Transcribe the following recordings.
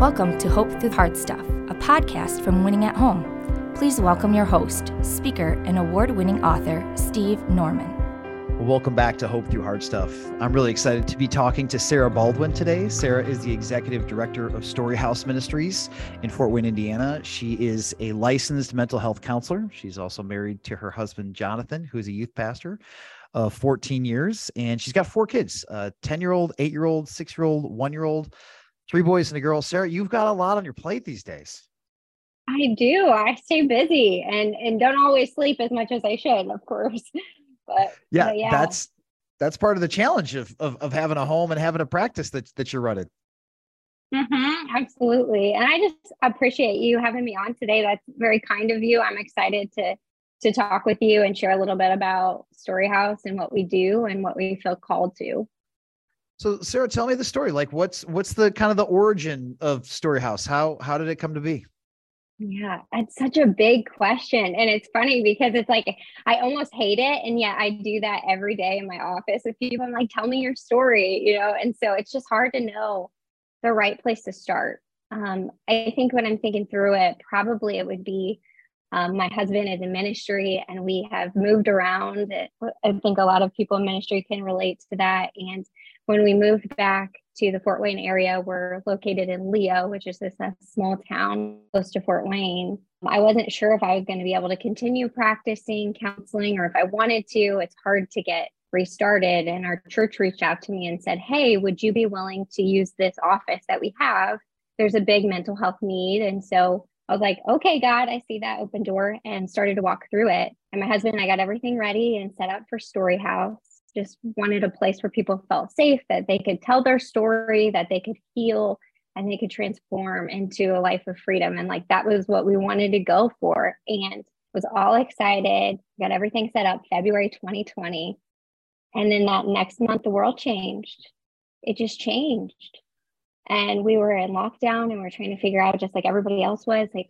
Welcome to Hope Through Hard Stuff, a podcast from Winning at Home. Please welcome your host, speaker, and award winning author, Steve Norman. welcome back to Hope Through Hard Stuff. I'm really excited to be talking to Sarah Baldwin today. Sarah is the executive director of Storyhouse Ministries in Fort Wayne, Indiana. She is a licensed mental health counselor. She's also married to her husband, Jonathan, who is a youth pastor of 14 years. And she's got four kids a 10 year old, eight year old, six year old, one year old three boys and a girl. Sarah, you've got a lot on your plate these days. I do. I stay busy and and don't always sleep as much as I should, of course. But yeah, but yeah. that's that's part of the challenge of, of of having a home and having a practice that that you're running. Mm-hmm, absolutely. And I just appreciate you having me on today. That's very kind of you. I'm excited to to talk with you and share a little bit about Storyhouse and what we do and what we feel called to. So Sarah, tell me the story. Like what's what's the kind of the origin of Storyhouse? How how did it come to be? Yeah, it's such a big question. And it's funny because it's like I almost hate it. And yet I do that every day in my office with people. I'm like, tell me your story, you know? And so it's just hard to know the right place to start. Um, I think when I'm thinking through it, probably it would be um, my husband is in ministry and we have moved around. I think a lot of people in ministry can relate to that. And when we moved back to the Fort Wayne area, we're located in Leo, which is this uh, small town close to Fort Wayne. I wasn't sure if I was going to be able to continue practicing counseling or if I wanted to. It's hard to get restarted. And our church reached out to me and said, Hey, would you be willing to use this office that we have? There's a big mental health need. And so I was like, okay, God, I see that open door and started to walk through it. And my husband and I got everything ready and set up for Storyhouse just wanted a place where people felt safe, that they could tell their story, that they could heal, and they could transform into a life of freedom. And like that was what we wanted to go for. And was all excited, got everything set up February 2020. And then that next month, the world changed. It just changed. And we were in lockdown and we are trying to figure out, just like everybody else was, like,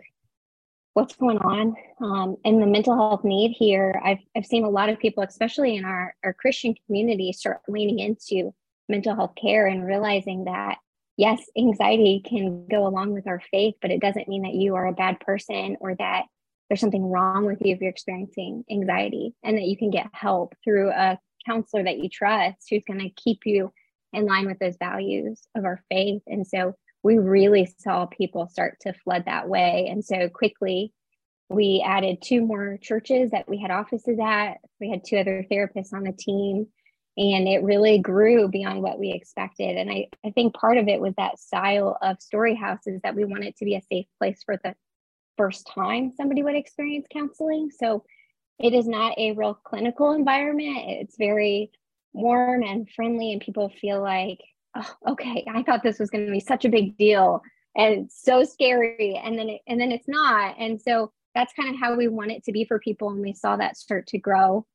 what's going on um, in the mental health need here I've, I've seen a lot of people especially in our, our christian community start leaning into mental health care and realizing that yes anxiety can go along with our faith but it doesn't mean that you are a bad person or that there's something wrong with you if you're experiencing anxiety and that you can get help through a counselor that you trust who's going to keep you in line with those values of our faith. And so we really saw people start to flood that way. And so quickly, we added two more churches that we had offices at. We had two other therapists on the team, and it really grew beyond what we expected. And I, I think part of it was that style of story houses that we wanted to be a safe place for the first time somebody would experience counseling. So it is not a real clinical environment. It's very warm and friendly, and people feel like oh, okay, I thought this was going to be such a big deal and so scary. And then, it, and then it's not. And so that's kind of how we want it to be for people. And we saw that start to grow.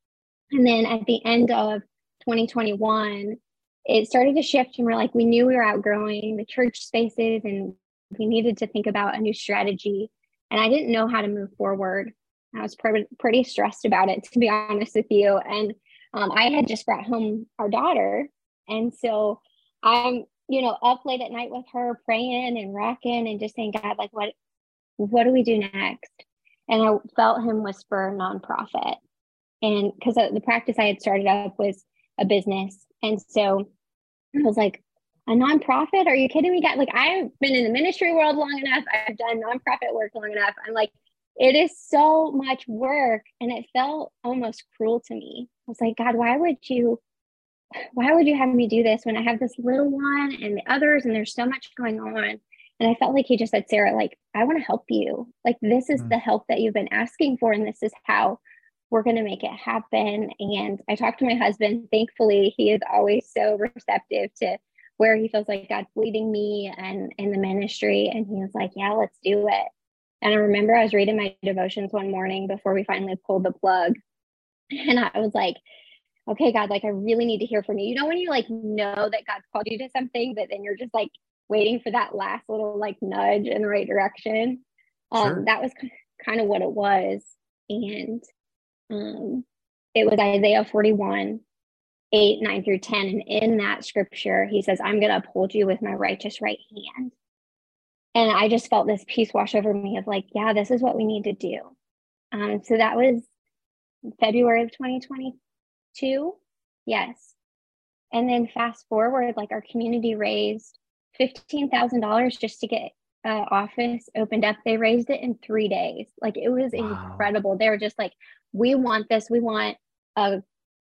And then at the end of 2021, it started to shift and we're like, we knew we were outgrowing the church spaces and we needed to think about a new strategy. And I didn't know how to move forward. I was pretty, pretty stressed about it, to be honest with you. And um, I had just brought home our daughter. And so I'm, you know, up late at night with her praying and rocking and just saying, God, like what what do we do next? And I felt him whisper nonprofit. And because the practice I had started up was a business. And so I was like, a nonprofit? Are you kidding me? God, like I've been in the ministry world long enough. I've done nonprofit work long enough. I'm like, it is so much work. And it felt almost cruel to me. I was like, God, why would you why would you have me do this when I have this little one and the others and there's so much going on? And I felt like he just said, Sarah, like, I want to help you. Like, this is mm-hmm. the help that you've been asking for, and this is how we're going to make it happen. And I talked to my husband. Thankfully, he is always so receptive to where he feels like God's leading me and in the ministry. And he was like, Yeah, let's do it. And I remember I was reading my devotions one morning before we finally pulled the plug. And I was like, okay, God, like I really need to hear from you. You know, when you like know that God's called you to something, but then you're just like waiting for that last little like nudge in the right direction. Um, sure. that was kind of what it was. And um, it was Isaiah 41, 8, 9 through 10. And in that scripture, he says, I'm going to uphold you with my righteous right hand. and I just felt this peace wash over me of like, yeah, this is what we need to do. Um, so that was February of 2022. Yes. And then fast forward, like our community raised $15,000 just to get uh, office opened up. They raised it in three days. Like it was wow. incredible. They were just like, we want this. We want a,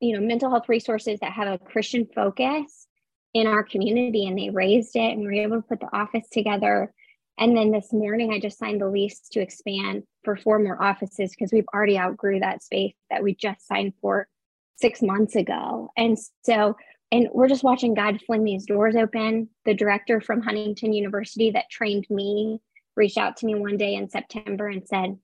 you know, mental health resources that have a Christian focus in our community. And they raised it and we were able to put the office together. And then this morning, I just signed the lease to expand for four more offices because we've already outgrew that space that we just signed for six months ago. And so and we're just watching God fling these doors open. The director from Huntington University that trained me reached out to me one day in September and said,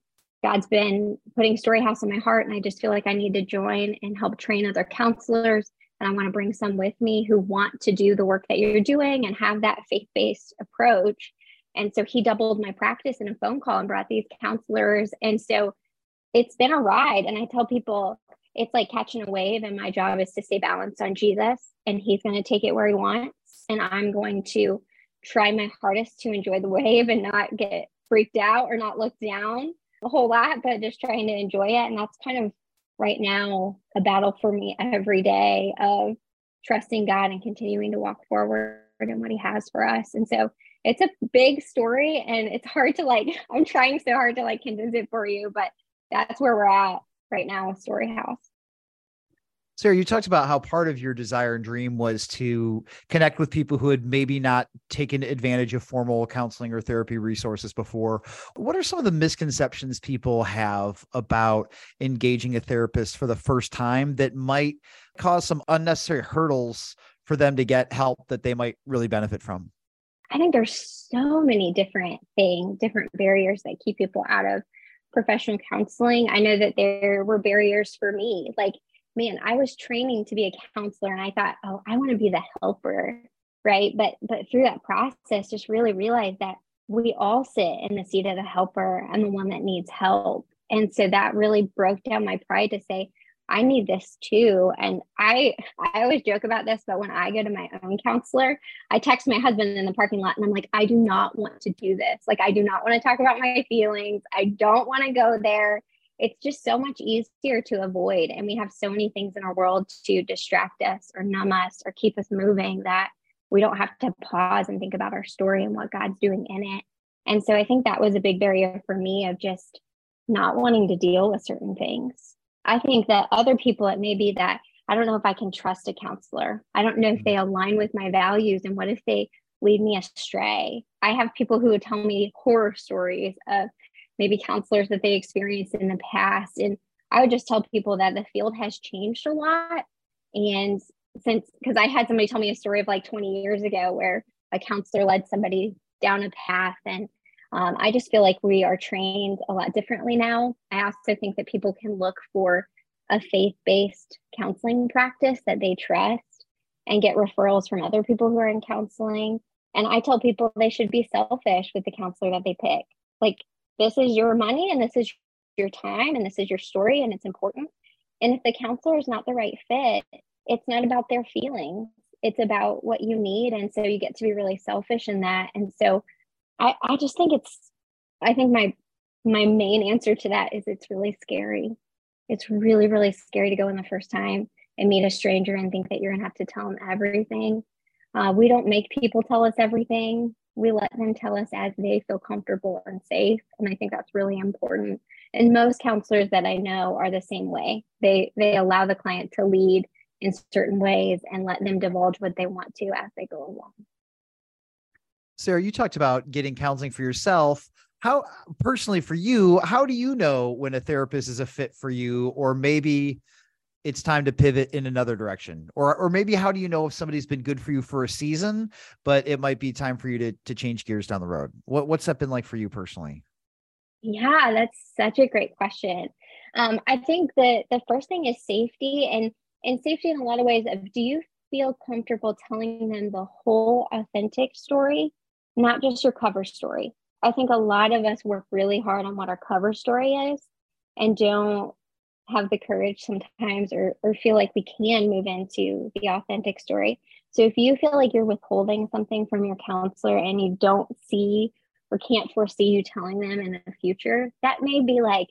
God's been putting Storyhouse in my heart, and I just feel like I need to join and help train other counselors. And I want to bring some with me who want to do the work that you're doing and have that faith based approach. And so he doubled my practice in a phone call and brought these counselors. And so it's been a ride. And I tell people it's like catching a wave, and my job is to stay balanced on Jesus and he's going to take it where he wants. And I'm going to try my hardest to enjoy the wave and not get freaked out or not look down a whole lot, but just trying to enjoy it. And that's kind of right now a battle for me every day of trusting God and continuing to walk forward in what he has for us. And so it's a big story and it's hard to like, I'm trying so hard to like condense it for you, but that's where we're at right now with Storyhouse. Sarah, you talked about how part of your desire and dream was to connect with people who had maybe not taken advantage of formal counseling or therapy resources before. What are some of the misconceptions people have about engaging a therapist for the first time that might cause some unnecessary hurdles for them to get help that they might really benefit from? I think there's so many different things, different barriers that keep people out of professional counseling. I know that there were barriers for me, like man, I was training to be a counselor and I thought, oh, I want to be the helper, right? But but through that process, just really realized that we all sit in the seat of the helper and the one that needs help. And so that really broke down my pride to say, I need this too. And I I always joke about this, but when I go to my own counselor, I text my husband in the parking lot and I'm like, I do not want to do this. Like I do not want to talk about my feelings. I don't want to go there it's just so much easier to avoid. And we have so many things in our world to distract us or numb us or keep us moving that we don't have to pause and think about our story and what God's doing in it. And so I think that was a big barrier for me of just not wanting to deal with certain things. I think that other people, it may be that I don't know if I can trust a counselor. I don't know if mm-hmm. they align with my values and what if they lead me astray. I have people who would tell me horror stories of maybe counselors that they experienced in the past. And I would just tell people that the field has changed a lot. And since, because I had somebody tell me a story of like 20 years ago where a counselor led somebody down a path. And um, I just feel like we are trained a lot differently now. I also think that people can look for a faith based counseling practice that they trust and get referrals from other people who are in counseling. And I tell people they should be selfish with the counselor that they pick. Like this is your money and this is your time and this is your story and it's important. And if the counselor is not the right fit, it's not about their feelings. It's about what you need. And so you get to be really selfish in that. And so I, I just think it's I think my my main answer to that is it's really scary. It's really, really scary to go in the first time and meet a stranger and think that you're gonna have to tell them everything. Uh, we don't make people tell us everything we let them tell us as they feel comfortable and safe and i think that's really important and most counselors that i know are the same way they they allow the client to lead in certain ways and let them divulge what they want to as they go along sarah you talked about getting counseling for yourself. How personally for you how do you know when a therapist is a fit for you? Or maybe it's time to pivot in another direction? Or or maybe how do you know if somebody's been good for you for a season but it might be time for you to to change gears down the road? What what's that been like for you personally? Yeah that's such a great question. Um, i think that the first thing is safety and and safety in a lot of ways of do you feel comfortable telling them the whole authentic story not just your cover story i think a lot of us work really hard on what our cover story is and don't have the courage sometimes or, or feel like we can move into the authentic story. So if you feel like you're withholding something from your counselor and you don't see or can't foresee you telling them in the future, that may be like,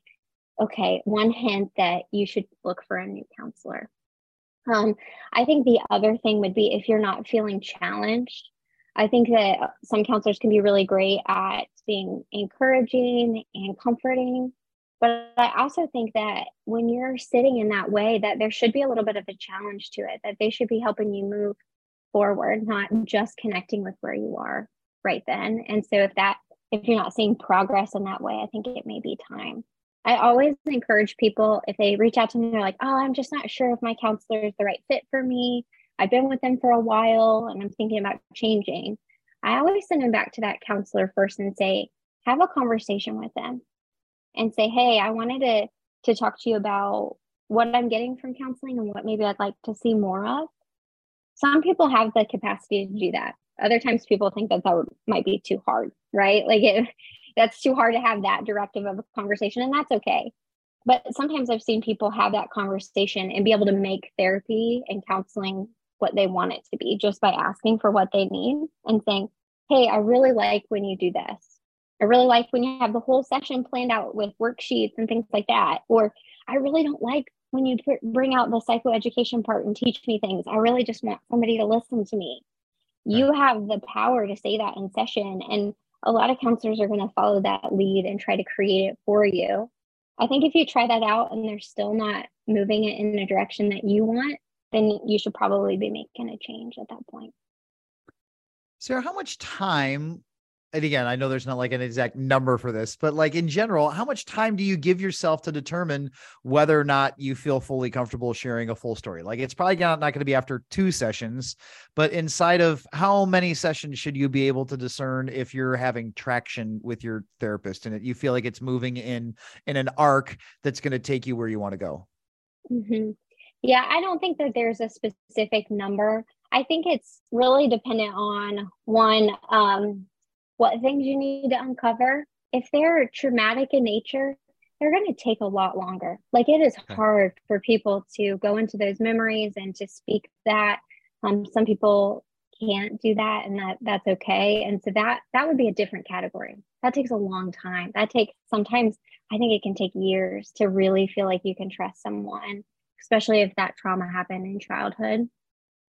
okay, one hint that you should look for a new counselor. Um, I think the other thing would be if you're not feeling challenged. I think that some counselors can be really great at being encouraging and comforting. But I also think that when you're sitting in that way, that there should be a little bit of a challenge to it, that they should be helping you move forward, not just connecting with where you are right then. And so if that if you're not seeing progress in that way, I think it may be time. I always encourage people if they reach out to me, they're like, oh, I'm just not sure if my counselor is the right fit for me. I've been with them for a while and I'm thinking about changing. I always send them back to that counselor first and say, have a conversation with them and say, hey, I wanted to, to talk to you about what I'm getting from counseling and what maybe I'd like to see more of. Some people have the capacity to do that. Other times people think that that might be too hard, right? Like it, that's too hard to have that directive of a conversation, and that's okay. But sometimes I've seen people have that conversation and be able to make therapy and counseling what they want it to be just by asking for what they need and saying, Hey, I really like when you do this. I really like when you have the whole session planned out with worksheets and things like that. Or I really don't like when you bring out the psychoeducation part and teach me things. I really just want somebody to listen to me. You have the power to say that in session. And a lot of counselors are going to follow that lead and try to create it for you. I think if you try that out and they're still not moving it in the direction that you want, then you should probably be making a change at that point. Sarah, how much time and again, I know there's not like an exact number for this, but like in general, how much time do you give yourself to determine whether or not you feel fully comfortable sharing a full story? Like it's probably not, not going to be after two sessions, but inside of how many sessions should you be able to discern if you're having traction with your therapist and you feel like it's moving in in an arc that's going to take you where you want to go? Mm-hmm. Yeah, I don't think that there's a specific number. I think it's really dependent on one, um, what things you need to uncover. If they're traumatic in nature, they're going to take a lot longer. Like it is hard for people to go into those memories and to speak that. Um, some people can't do that, and that that's okay. And so that that would be a different category. That takes a long time. That takes sometimes I think it can take years to really feel like you can trust someone, especially if that trauma happened in childhood.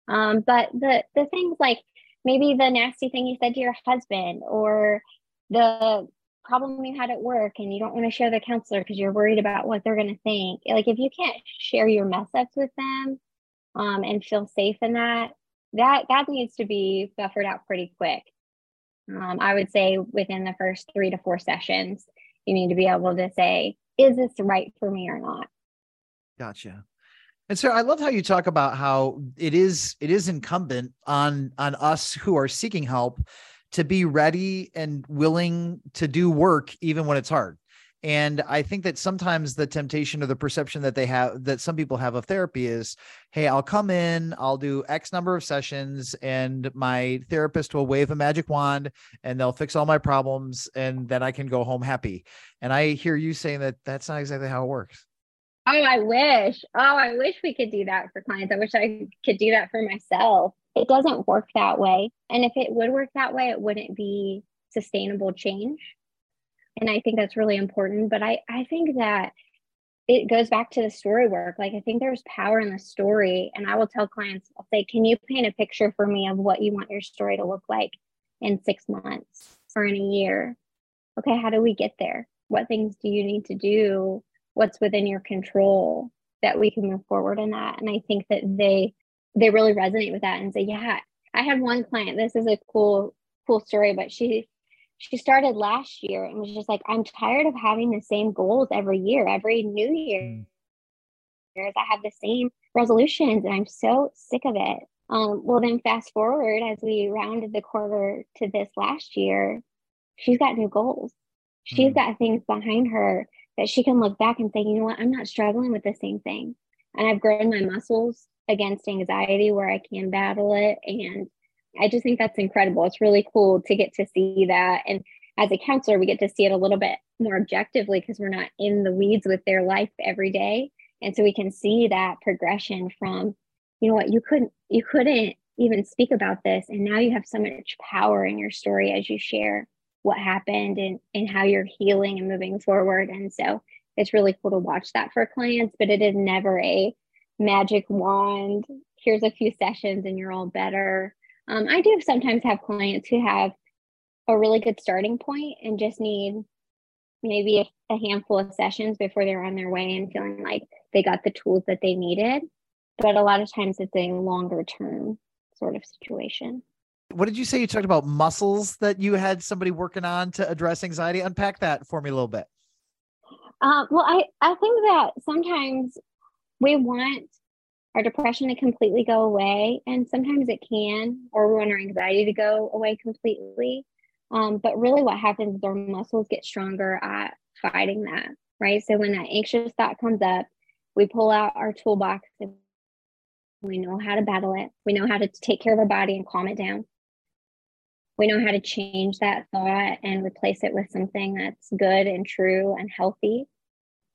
Um, but the the things like maybe the nasty thing you said to your husband or the problem you had at work and you don't want to share the counselor because you're worried about what they're going to think. Like if you can't share your mess ups with them um, and feel safe in that that that needs to be buffered out pretty quick. Um, i would say within the first three to four sessions you need to be able to say is this right for me or not? Gotcha and so I love how you talk about how it is it is incumbent on on us who are seeking help to be ready and willing to do work even when it's hard. And I think that sometimes the temptation or the perception that they have that some people have of therapy is, hey, I'll come in, I'll do X number of sessions, and my therapist will wave a magic wand and they'll fix all my problems, and then I can go home happy. And I hear you saying that that's not exactly how it works. Oh, I wish. Oh, I wish we could do that for clients. I wish I could do that for myself. It doesn't work that way. And if it would work that way, it wouldn't be sustainable change. And I think that's really important. But I, I think that it goes back to the story work. Like, I think there's power in the story. And I will tell clients, I'll say, can you paint a picture for me of what you want your story to look like in six months or in a year? Okay, how do we get there? What things do you need to do what's within your control that we can move forward in that. And i think that they they really resonate with that and say yeah i had one client this is a cool cool story but she she started last year and was just like i'm tired of having the same goals every year every new year. Mm. i have the same resolutions and i'm so sick of it. Um, well then fast forward as we rounded the corner to this last year she's got new goals. She's mm. got things behind her that she can look back and say, you know what, I'm not struggling with the same thing. And I've grown my muscles against anxiety where I can battle it. And I just think that's incredible. It's really cool to get to see that. And as a counselor, we get to see it a little bit more objectively because we're not in the weeds with their life every day. And so we can see that progression from, you know what, you couldn't, you couldn't even speak about this. And now you have so much power in your story as you share what happened and, and how you're healing and moving forward. And so it's really cool to watch that for clients, but it is never a magic wand. Here's a few sessions and you're all better. Um, I do sometimes have clients who have a really good starting point and just need maybe a, a handful of sessions before they're on their way and feeling like they got the tools that they needed. But a lot of times it's a longer term sort of situation. What did you say? You talked about muscles that you had somebody working on to address anxiety. Unpack that for me a little bit. Uh, well, I, I think that sometimes we want our depression to completely go away, and sometimes it can, or we want our anxiety to go away completely. Um, but really, what happens is our muscles get stronger at fighting that, right? So when that anxious thought comes up, we pull out our toolbox and we know how to battle it. We know how to take care of our body and calm it down. We know how to change that thought and replace it with something that's good and true and healthy.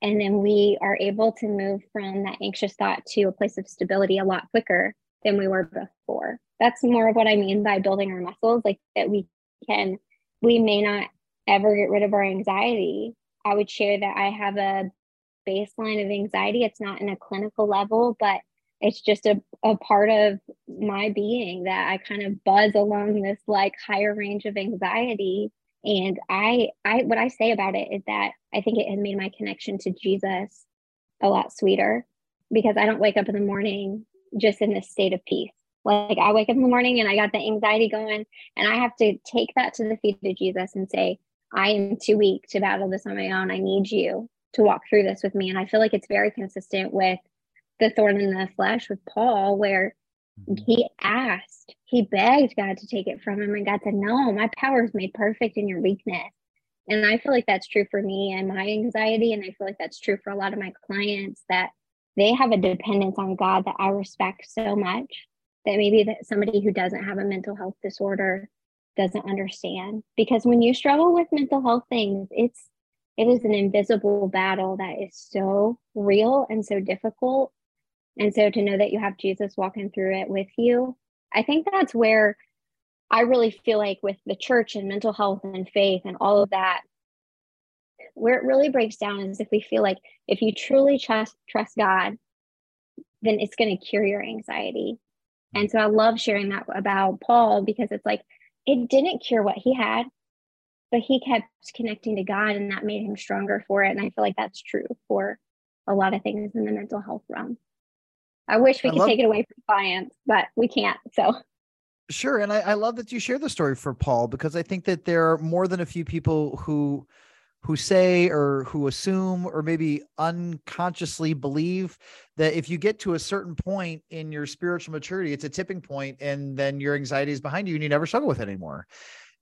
And then we are able to move from that anxious thought to a place of stability a lot quicker than we were before. That's more of what I mean by building our muscles, like that we can, we may not ever get rid of our anxiety. I would share that I have a baseline of anxiety. It's not in a clinical level, but it's just a, a part of my being that I kind of buzz along this like higher range of anxiety. And I, I, what I say about it is that I think it has made my connection to Jesus a lot sweeter because I don't wake up in the morning just in this state of peace. Like I wake up in the morning and I got the anxiety going, and I have to take that to the feet of Jesus and say, I am too weak to battle this on my own. I need you to walk through this with me. And I feel like it's very consistent with the thorn in the flesh with Paul, where mm-hmm. he asked, he begged God to take it from him, and God said, No, my power is made perfect in your weakness. And I feel like that's true for me and my anxiety. And I feel like that's true for a lot of my clients that they have a dependence on God that I respect so much that maybe that somebody who doesn't have a mental health disorder doesn't understand. Because when you struggle with mental health things, it's it is an invisible battle that is so real and so difficult and so to know that you have Jesus walking through it with you, I think that's where I really feel like with the church and mental health and faith and all of that, where it really breaks down is if we feel like if you truly trust trust God, then it's going to cure your anxiety. And so I love sharing that about Paul because it's like it didn't cure what he had, but he kept connecting to God and that made him stronger for it. And I feel like that's true for a lot of things in the mental health realm. I wish we I could love- take it away from clients, but we can't. So Sure. And I, I, love that you share the story for Paul because I think that there are more than a few people who who say or who assume or maybe unconsciously believe that if you get to a certain point in your spiritual maturity, it's a tipping point and then your anxiety is behind you and you never struggle with it anymore.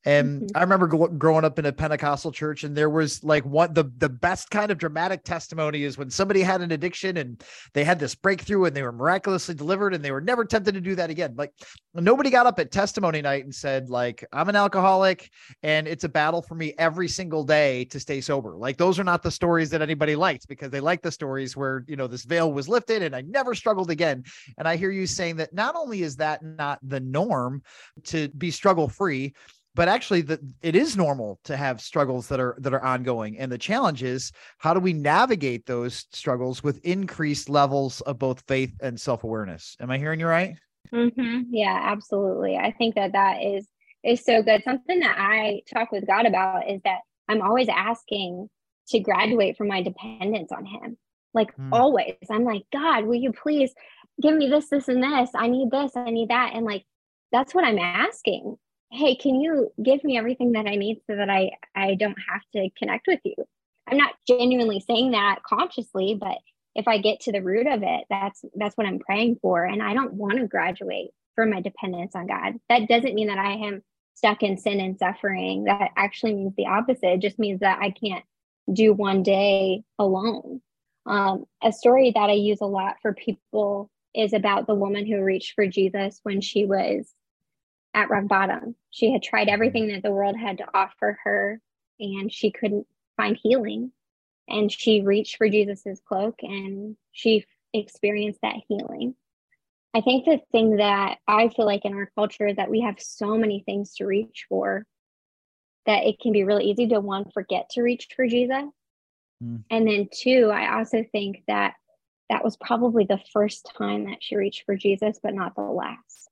And mm-hmm. I remember go- growing up in a Pentecostal church, and there was like what the the best kind of dramatic testimony is when somebody had an addiction and they had this breakthrough and they were miraculously delivered and they were never tempted to do that again. Like nobody got up at testimony night and said like I'm an alcoholic and it's a battle for me every single day to stay sober. Like those are not the stories that anybody liked because they like the stories where you know this veil was lifted and I never struggled again. And I hear you saying that not only is that not the norm to be struggle free but actually that it is normal to have struggles that are that are ongoing and the challenge is how do we navigate those struggles with increased levels of both faith and self-awareness? Am i hearing you right? Mm-hmm. yeah absolutely. I think that that is is so good. Something that i talk with god about is that i'm always asking to graduate from my dependence on him. Like mm. always. I'm like god will you please give me this this and this? I need this i need that. And like that's what i'm asking hey can you give me everything that i need so that i i don't have to connect with you? I'm not genuinely saying that consciously but if i get to the root of it that's that's what i'm praying for. And i don't want to graduate from my dependence on god. That doesn't mean that i am stuck in sin and suffering. That actually means the opposite. It just means that i can't do one day alone. Um, a story that i use a lot for people is about the woman who reached for jesus when she was at rock bottom. She had tried everything that the world had to offer her and she couldn't find healing. And she reached for Jesus's cloak and she experienced that healing. I think the thing that I feel like in our culture is that we have so many things to reach for that it can be really easy to one forget to reach for Jesus. Mm. And then two, I also think that that was probably the first time that she reached for Jesus, but not the last.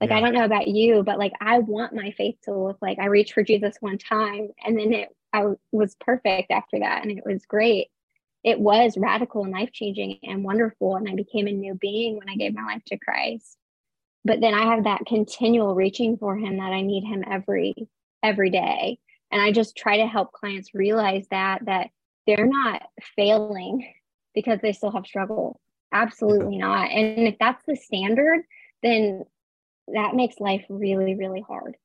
Like, yeah. I don't know about you, but like, I want my faith to look like I reached for Jesus one time and then it, I was perfect after that. And it was great. It was radical and life changing and wonderful. And I became a new being when I gave my life to Christ. But then I have that continual reaching for him that I need him every, every day. And I just try to help clients realize that, that they're not failing because they still have struggle. Absolutely not. And if that's the standard, then that makes life really, really hard.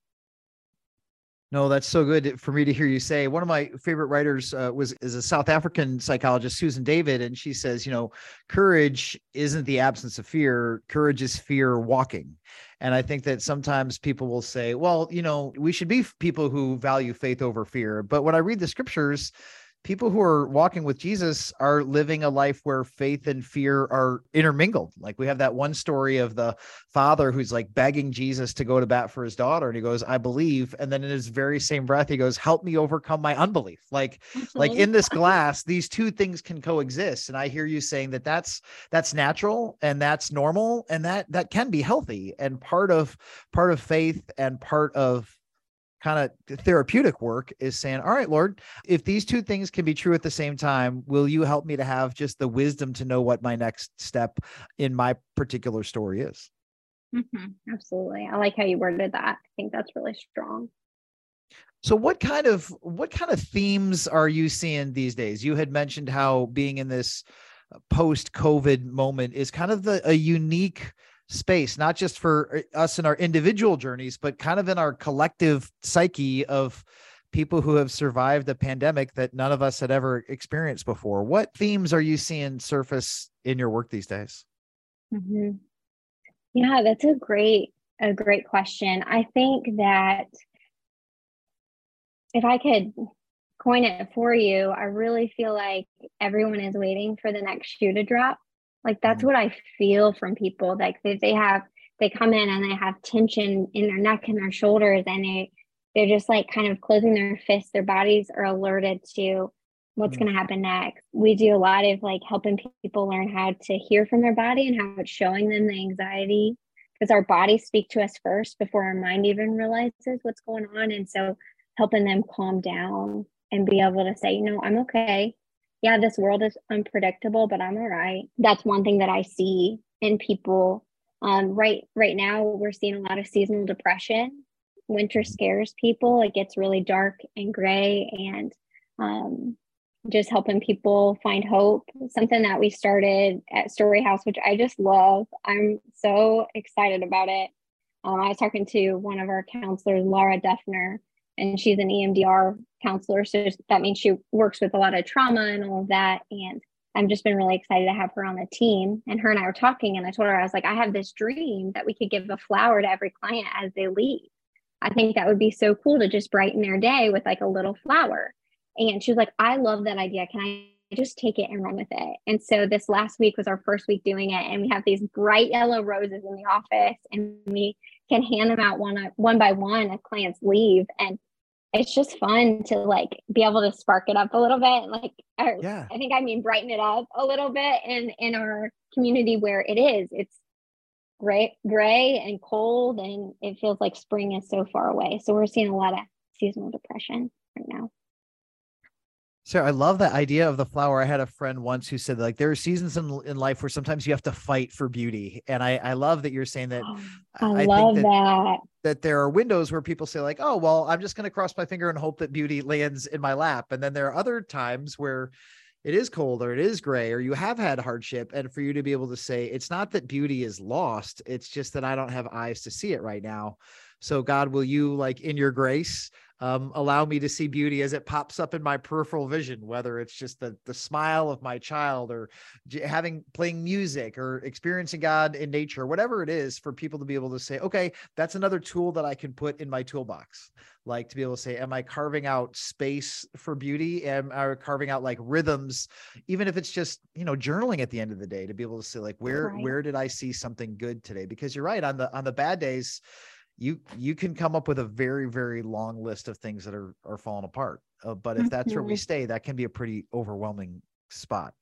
No, that's so good for me to hear you say. One of my favorite writers uh, was is a South African psychologist, Susan David, and she says, you know, courage isn't the absence of fear. Courage is fear walking. And I think that sometimes people will say, well, you know, we should be people who value faith over fear. But when I read the scriptures, people who are walking with Jesus are living a life where faith and fear are intermingled. Like we have that one story of the father who's like begging Jesus to go to bat for his daughter and he goes, "I believe." And then in his very same breath he goes, "Help me overcome my unbelief." Like like in this mm-hmm. glass, these two things can coexist. And I hear you saying that that's that's natural and that's normal and that that can be healthy and part of part of faith and part of kind of therapeutic work is saying, All right, Lord, if these two things can be true at the same time, will you help me to have just the wisdom to know what my next step in my particular story is? Mm-hmm. Absolutely. I like how you worded that. I think that's really strong. So what kind of what kind of themes are you seeing these days? You had mentioned how being in this post COVID moment is kind of the a unique space, not just for uh, us in our individual journeys, but kind of in our collective psyche of people who have survived a pandemic that none of us had ever experienced before. What themes are you seeing surface in your work these days? Mm-hmm. Yeah, that's a great a great question. I think that if I could coin it for you, I really feel like everyone is waiting for the next shoe to drop. Like that's mm-hmm. what I feel from people. Like they, they have they come in and they have tension in their neck and their shoulders and they they're just like kind of closing their fists. Their bodies are alerted to what's mm-hmm. going to happen next. We do a lot of like helping people learn how to hear from their body and how it's showing them the anxiety because our bodies speak to us first before our mind even realizes what's going on. And so helping them calm down and be able to say, you know, I'm okay yeah, this world is unpredictable, but I'm all right. That's one thing that I see in people. Um, right, right now, we're seeing a lot of seasonal depression. Winter scares people. It gets really dark and gray, and um, just helping people find hope. Something that we started at Storyhouse, which I just love. I'm so excited about it. Um, I was talking to one of our counselors, Laura Duffner, and she's an EMDR counselor. So that means she works with a lot of trauma and all of that. And I've just been really excited to have her on the team. And her and I were talking, and I told her, I was like, I have this dream that we could give a flower to every client as they leave. I think that would be so cool to just brighten their day with like a little flower. And she was like, I love that idea. Can I just take it and run with it? And so this last week was our first week doing it. And we have these bright yellow roses in the office, and we can hand them out one one by one as clients leave. And it's just fun to like be able to spark it up a little bit and like or, yeah. i think i mean brighten it up a little bit in in our community where it is it's gray gray and cold and it feels like spring is so far away so we're seeing a lot of seasonal depression right now so I love that idea of the flower. I had a friend once who said like there are seasons in, in life where sometimes you have to fight for beauty. And I, I love that you're saying that. Oh, I, I love that, that, that. there are windows where people say like, oh, well, I'm just going to cross my finger and hope that beauty lands in my lap. And then there are other times where it is cold or it is gray or you have had hardship. And for you to be able to say, it's not that beauty is lost. It's just that I don't have eyes to see it right now. So God, will you like in your grace um, allow me to see beauty as it pops up in my peripheral vision, whether it's just the the smile of my child or having playing music or experiencing God in nature, whatever it is, for people to be able to say, okay, that's another tool that I can put in my toolbox. Like to be able to say, am I carving out space for beauty? Am I carving out like rhythms, even if it's just you know journaling at the end of the day to be able to say like where right. where did I see something good today? Because you're right on the on the bad days you you can come up with a very very long list of things that are are falling apart uh, but if that's where we Mhm. stay that can be a pretty overwhelming spot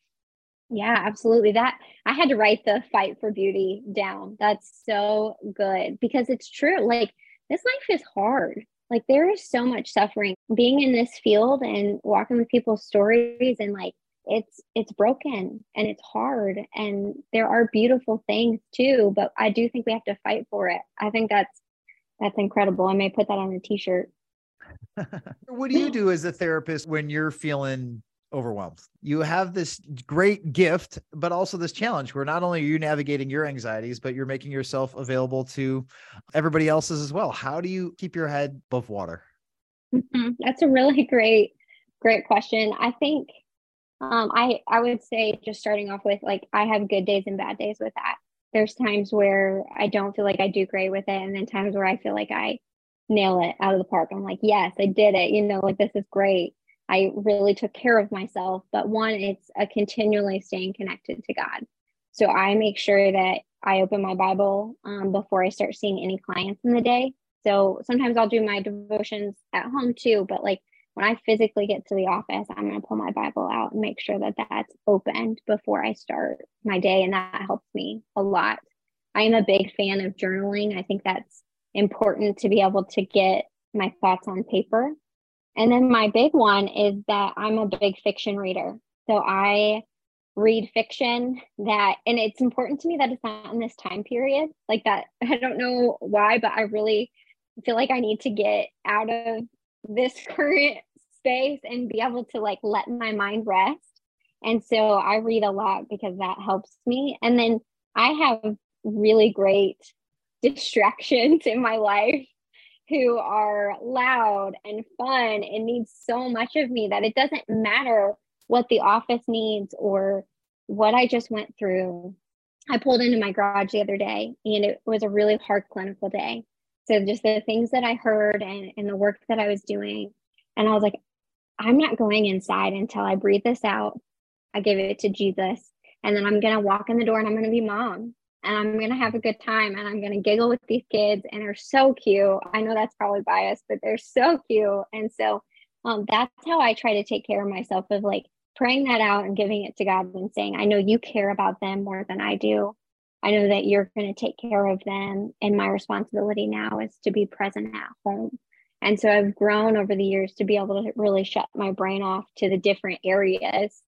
Yeah, absolutely. That I had to write the fight for beauty down. That's so good because it's true. Like this life is hard. Like there is so much suffering. Being in this field and walking with people's stories and like it's it's broken and it's hard and there are beautiful things too, but I do think we have to fight for it. I think that's that's incredible. I may put that on a t-shirt. what do you do as a therapist when you're feeling overwhelmed you have this great gift but also this challenge where not only are you navigating your anxieties but you're making yourself available to everybody else's as well how do you keep your head above water Mhm. That's a really great, great question. I think um, I I would say just starting off with like I have good days and bad days with that. There's times where I don't feel like I do great with it, and then times where I feel like I nail it out of the park. I'm like, yes, I did it. You know, like this is great. I really took care of myself. But one, it's a continually staying connected to God. So I make sure that I open my Bible um, before I start seeing any clients in the day. So sometimes I'll do my devotions at home too, but like when I physically get to the office, I'm going to pull my Bible out and make sure that that's opened before I start my day. And that helps me a lot. I am a big fan of journaling. I think that's important to be able to get my thoughts on paper. And then my big one is that I'm a big fiction reader. So I read fiction that, and it's important to me that it's not in this time period like that. I don't know why, but I really feel like I need to get out of this current space and be able to like let my mind rest. And so I read a lot because that helps me. And then I have really great distractions in my life who are loud and fun and need so much of me that it doesn't matter what the office needs or what I just went through. I pulled into my garage the other day and it was a really hard clinical day. So just the things that I heard and, and the work that I was doing. And I was like, I'm not going inside until I breathe this out. I give it to Jesus. And then I'm going to walk in the door and I'm going to be mom and I'm going to have a good time and I'm going to giggle with these kids and they're so cute. I know that's probably biased, but they're so cute. And so um, that's how I try to take care of myself of like praying that out and giving it to God and saying, I know you care about them more than I do. I know that you're going to take care of them. And my responsibility now is to be present at home. And so I've grown over the years to be able to really shut my brain off to the different areas.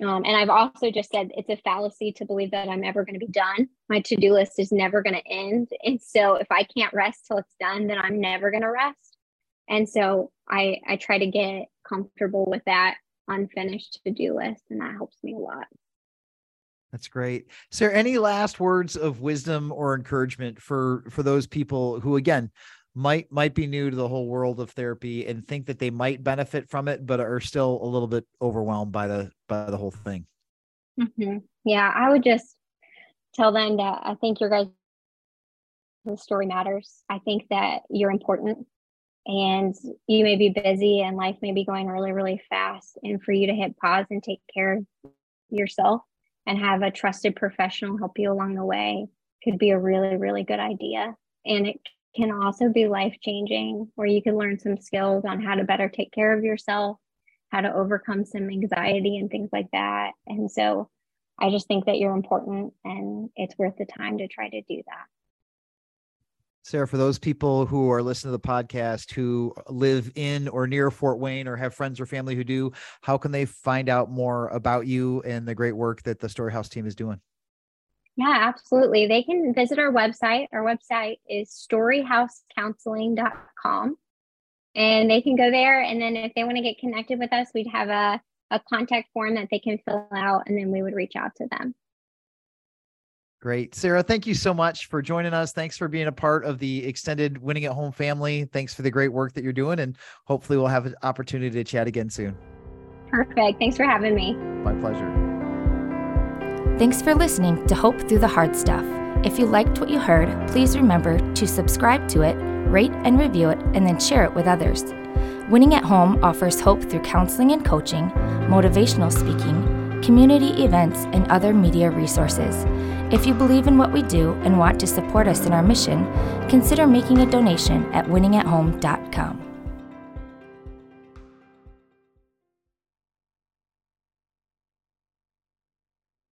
Um, and I've also just said it's a fallacy to believe that I'm ever going to be done. My to do list is never going to end. And so if I can't rest till it's done, then I'm never going to rest. And so I, I try to get comfortable with that unfinished to do list, and that helps me a lot. That's great. Is there any last words of wisdom or encouragement for for those people who again might might be new to the whole world of therapy and think that they might benefit from it, but are still a little bit overwhelmed by the by the whole thing? Mm-hmm. Yeah, I would just tell them that I think your guys' story matters. I think that you're important and you may be busy and life may be going really, really fast. And for you to hit pause and take care of yourself and have a trusted professional help you along the way could be a really, really good idea. And it can also be life changing, where you can learn some skills on how to better take care of yourself, how to overcome some anxiety and things like that. And so I just think that you're important and it's worth the time to try to do that. Sarah, for those people who are listening to the podcast who live in or near Fort Wayne or have friends or family who do, how can they find out more about you and the great work that the Storyhouse team is doing? Yeah, absolutely. They can visit our website. Our website is storyhousecounseling.com. And they can go there. And then if they want to get connected with us, we'd have a, a contact form that they can fill out, and then we would reach out to them. Great. Sarah, thank you so much for joining us. Thanks for being a part of the extended Winning at Home family. Thanks for the great work that you're doing. And hopefully, we'll have an opportunity to chat again soon. Perfect. Thanks for having me. My pleasure. Thanks for listening to Hope Through the Hard Stuff. If you liked what you heard, please remember to subscribe to it, rate and review it, and then share it with others. Winning at Home offers hope through counseling and coaching, motivational speaking, community events, and other media resources. If you believe in what we do and want to support us in our mission, consider making a donation at winningathome.com.